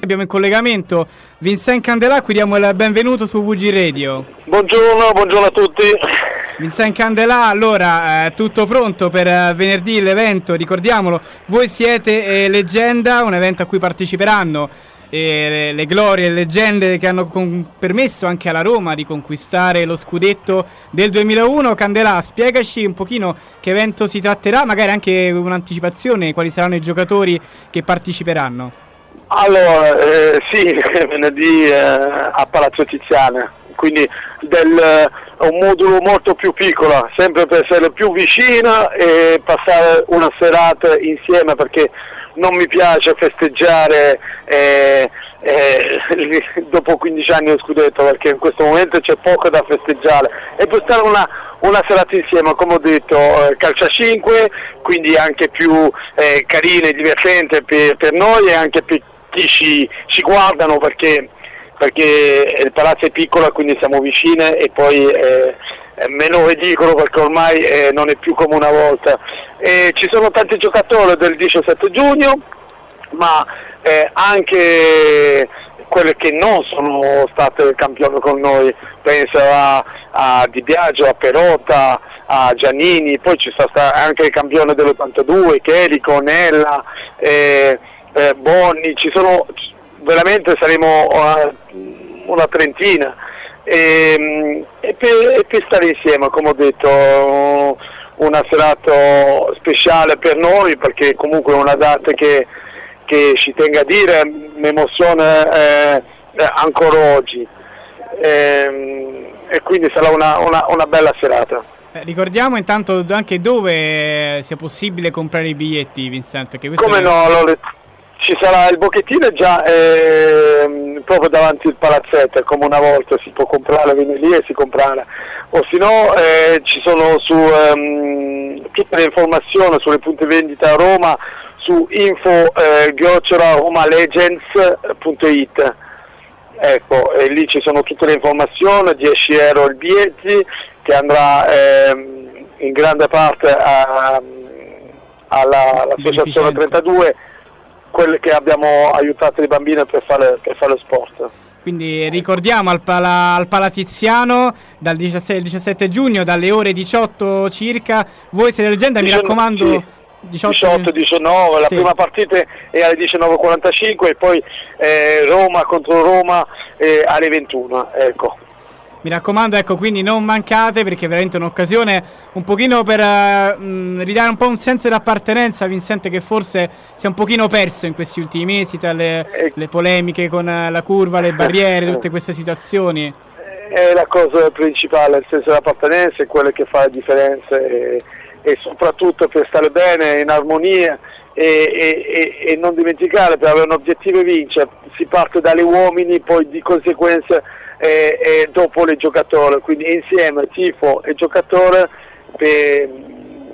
Abbiamo in collegamento Vincent Candelà, qui diamo il benvenuto su VG Radio. Buongiorno, buongiorno a tutti. Vincent Candelà, allora eh, tutto pronto per eh, venerdì l'evento, ricordiamolo, voi siete eh, Leggenda, un evento a cui parteciperanno le, le, glorie e leggende che hanno con- permesso anche alla Roma di conquistare lo scudetto del 2001. Candelà, spiegaci un pochino che evento si tratterà, magari anche un'anticipazione, quali saranno i giocatori che parteciperanno. Allora, eh, sì, venerdì eh, a Palazzo Tiziana, quindi del, eh, un modulo molto più piccolo, sempre per essere più vicino e passare una serata insieme perché non mi piace festeggiare eh, eh, dopo 15 anni di scudetto perché in questo momento c'è poco da festeggiare. E per stare una, una serata insieme, come ho detto, eh, calcia 5, quindi anche più eh, carina e divertente per, per noi e anche per chi ci, ci guardano perché, perché, il palazzo è piccolo quindi siamo vicine e poi eh, è meno ridicolo perché ormai eh, non è più come una volta. E ci sono tanti giocatori del 17 giugno, ma eh, anche quelle che non sono state campioni con noi, penso a, a Di Biagio, a Perotta, a Giannini, poi ci stati anche i campioni dell'82, Cherico, Nella. Eh, eh, Bonni, ci sono veramente saremo uh, una trentina e, ehm, e, per, e, per, stare insieme, come ho detto, una serata speciale per noi perché comunque è una data che, che ci tenga a dire, mi emoziona eh, ancora oggi e, e, quindi sarà una, una, una bella serata. Eh, ricordiamo intanto anche dove sia possibile comprare i biglietti, Vincent. Come no, allora, ci sarà il bocchettino già eh, proprio davanti al palazzetto, come una volta si può comprare, viene lì e si comprare, o se no eh, ci sono su ehm, tutte le informazioni sulle punte vendita a Roma su info eh, ecco, e lì ci sono tutte le informazioni, 10 euro il biglietti che andrà ehm, in grande parte a, alla, all'associazione 32 quelle che abbiamo aiutato le bambine per fare, per fare sport. Quindi ricordiamo al, Pala, al Palatiziano dal 17, 17, giugno, dalle ore 18 circa. Voi siete leggenda, mi raccomando. Sì. 18, 19, la sì. prima partita è alle 19.45 e poi eh, Roma contro Roma eh, alle 21. Ecco. Mi raccomando, ecco, quindi non mancate perché è veramente un'occasione un pochino per uh, ridare un po' un senso di appartenenza a Vincente che forse si è un pochino perso in questi ultimi mesi tra le, eh. le polemiche con la curva, le barriere, tutte queste situazioni. È la cosa principale, il senso di appartenenza è quello che fa la differenza e, e soprattutto per stare bene, in armonia e, e, e non dimenticare, per avere un obiettivo e vincere, si parte dalle uomini, poi di conseguenza e, e dopo le giocatori, quindi insieme tifo e giocatore per,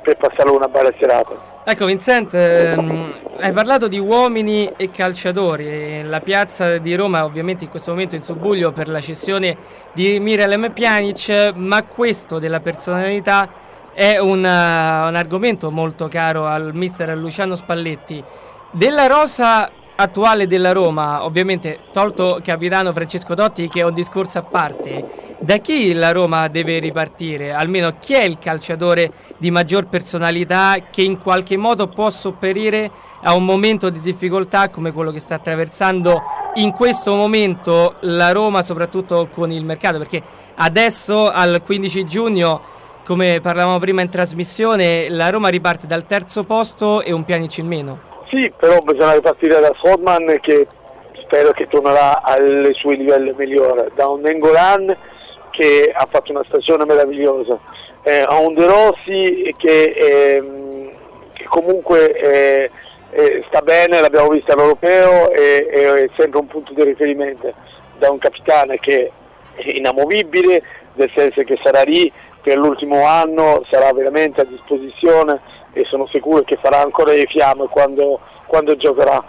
per passare una bella serata. Ecco Vincent, ehm, hai parlato di uomini e calciatori, la piazza di Roma ovviamente in questo momento è in subbuglio per la cessione di Miralem Pjanic, ma questo della personalità è una, un argomento molto caro al mister Luciano Spalletti. Della rosa attuale della Roma, ovviamente tolto capitano Francesco Totti che è un discorso a parte, da chi la Roma deve ripartire? Almeno chi è il calciatore di maggior personalità che in qualche modo può sopperire a un momento di difficoltà come quello che sta attraversando in questo momento la Roma, soprattutto con il mercato? Perché adesso al 15 giugno, come parlavamo prima in trasmissione, la Roma riparte dal terzo posto e un pianici in meno. Sì, però bisogna ripartire da Sodman che spero che tornerà ai suoi livelli migliori, da un Nengolan che ha fatto una stagione meravigliosa, eh, a un De Rossi che, eh, che comunque eh, eh, sta bene, l'abbiamo visto all'europeo e è sempre un punto di riferimento, da un capitano che è inamovibile, nel senso che sarà lì per l'ultimo anno, sarà veramente a disposizione e sono sicuro che farà ancora le fiamme quando, quando giocherà.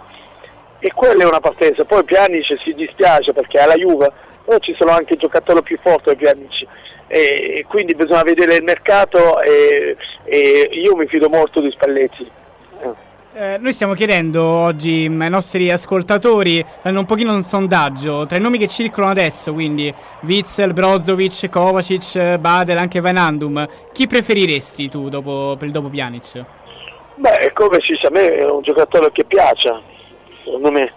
E quella è una partenza, poi Pjanic si dispiace perché alla Juve, però ci sono anche giocatori più forti di Pjanic e quindi bisogna vedere il mercato e, e io mi fido molto di Spalletti. Eh. Eh, noi stiamo chiedendo oggi mm, ai nostri ascoltatori hanno un pochino un sondaggio tra i nomi che circolano adesso, quindi Witzel, Brozovic, Kovacic, Badel, anche Vainandum. Chi preferiresti tu dopo, per il dopo Pjanic? Beh, Kovacic a me è un giocatore che piace, secondo me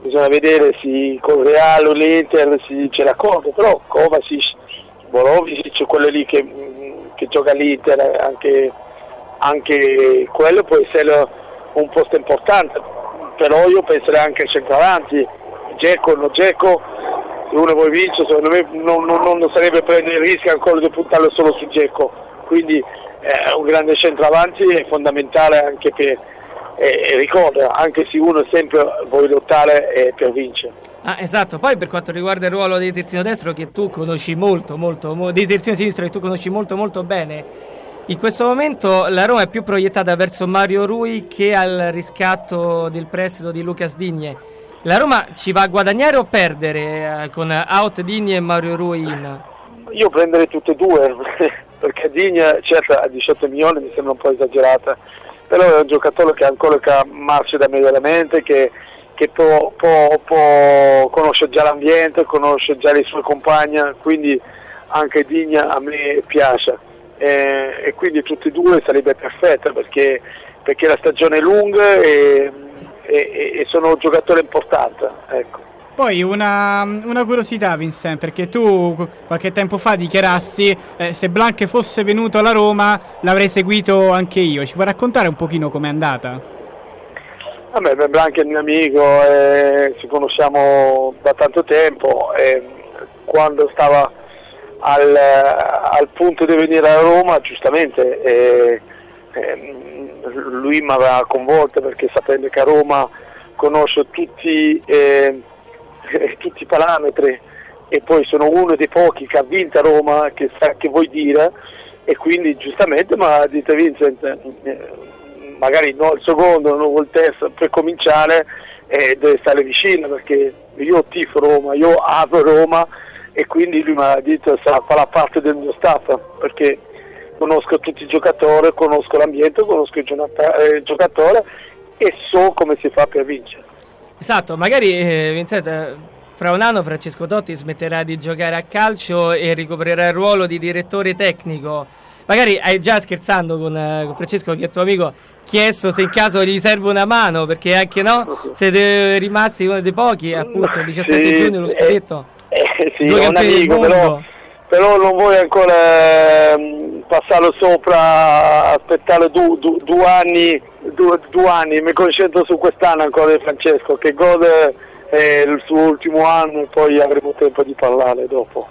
bisogna vedere se con Real o l'Inter si ce la conta, però Kovacic, Borovic, quello lì che, che gioca l'Inter, anche, anche quello può essere un posto importante, però io penserei anche al centravanti, Geco, no Geco, se uno vuole vincere secondo me non, non, non sarebbe prendere il rischio ancora di puntarlo solo su Geco, quindi eh, un grande centravanti è fondamentale anche per, eh, ricorda, anche se uno sempre vuole lottare per vincere. Ah, esatto, poi per quanto riguarda il ruolo di terzino destro che tu conosci molto, molto, mo- di terzino sinistro che tu conosci molto, molto bene, in questo momento la Roma è più proiettata verso Mario Rui che al riscatto del prestito di Lucas Digne. La Roma ci va a guadagnare o perdere eh, con out Digne e Mario Rui in? Io prenderei tutte e due, perché Digne certo a 18 milioni mi sembra un po' esagerata, però è un giocatore che ancora marcia da mediamente, che, che può, può, può, conosce già l'ambiente, conosce già le sue compagne, quindi anche Digne a me piace eh, e quindi tutti e due sarebbe perfetta perché, perché la stagione è lunga e, e, e sono un giocatore importante. Ecco. Poi una, una, curiosità Vincent, perché tu qualche tempo fa dichiarassi eh, se Blanche fosse venuto alla Roma l'avrei seguito anche io, ci puoi raccontare un pochino com'è andata? Vabbè, Blanche è mio amico, eh, ci conosciamo da tanto tempo e quando stava al, al, punto di venire a Roma, giustamente eh, eh, lui mi aveva convolto perché sapendo che a Roma conosco tutti, eh, tutti, i parametri e poi sono uno dei pochi che ha vinto a Roma che sa che vuoi dire e quindi giustamente mi ha detto Vincent magari no il secondo, non il terzo per cominciare eh, deve stare vicino perché io tifo Roma, io amo Roma e quindi lui mi ha detto sarà farà parte del mio staff perché conosco tutti i giocatori, conosco l'ambiente, conosco il eh, giocatore e so come si fa per vincere. Esatto, magari eh, Vincent, fra un anno Francesco Totti smetterà di giocare a calcio e ricoprirà il ruolo di direttore tecnico. Magari hai già scherzando con, eh, con Francesco che è tuo amico chiesto se in caso gli serve una mano perché anche no siete rimasti uno dei pochi appunto il 17 sì, giugno lo scudetto sì, è un amico, però, però, non vuoi ancora eh, passarlo sopra, aspettare due du, du anni, du, due anni, mi concentro su quest'anno ancora di Francesco che gode eh, il suo ultimo anno e poi avremo tempo di parlare dopo.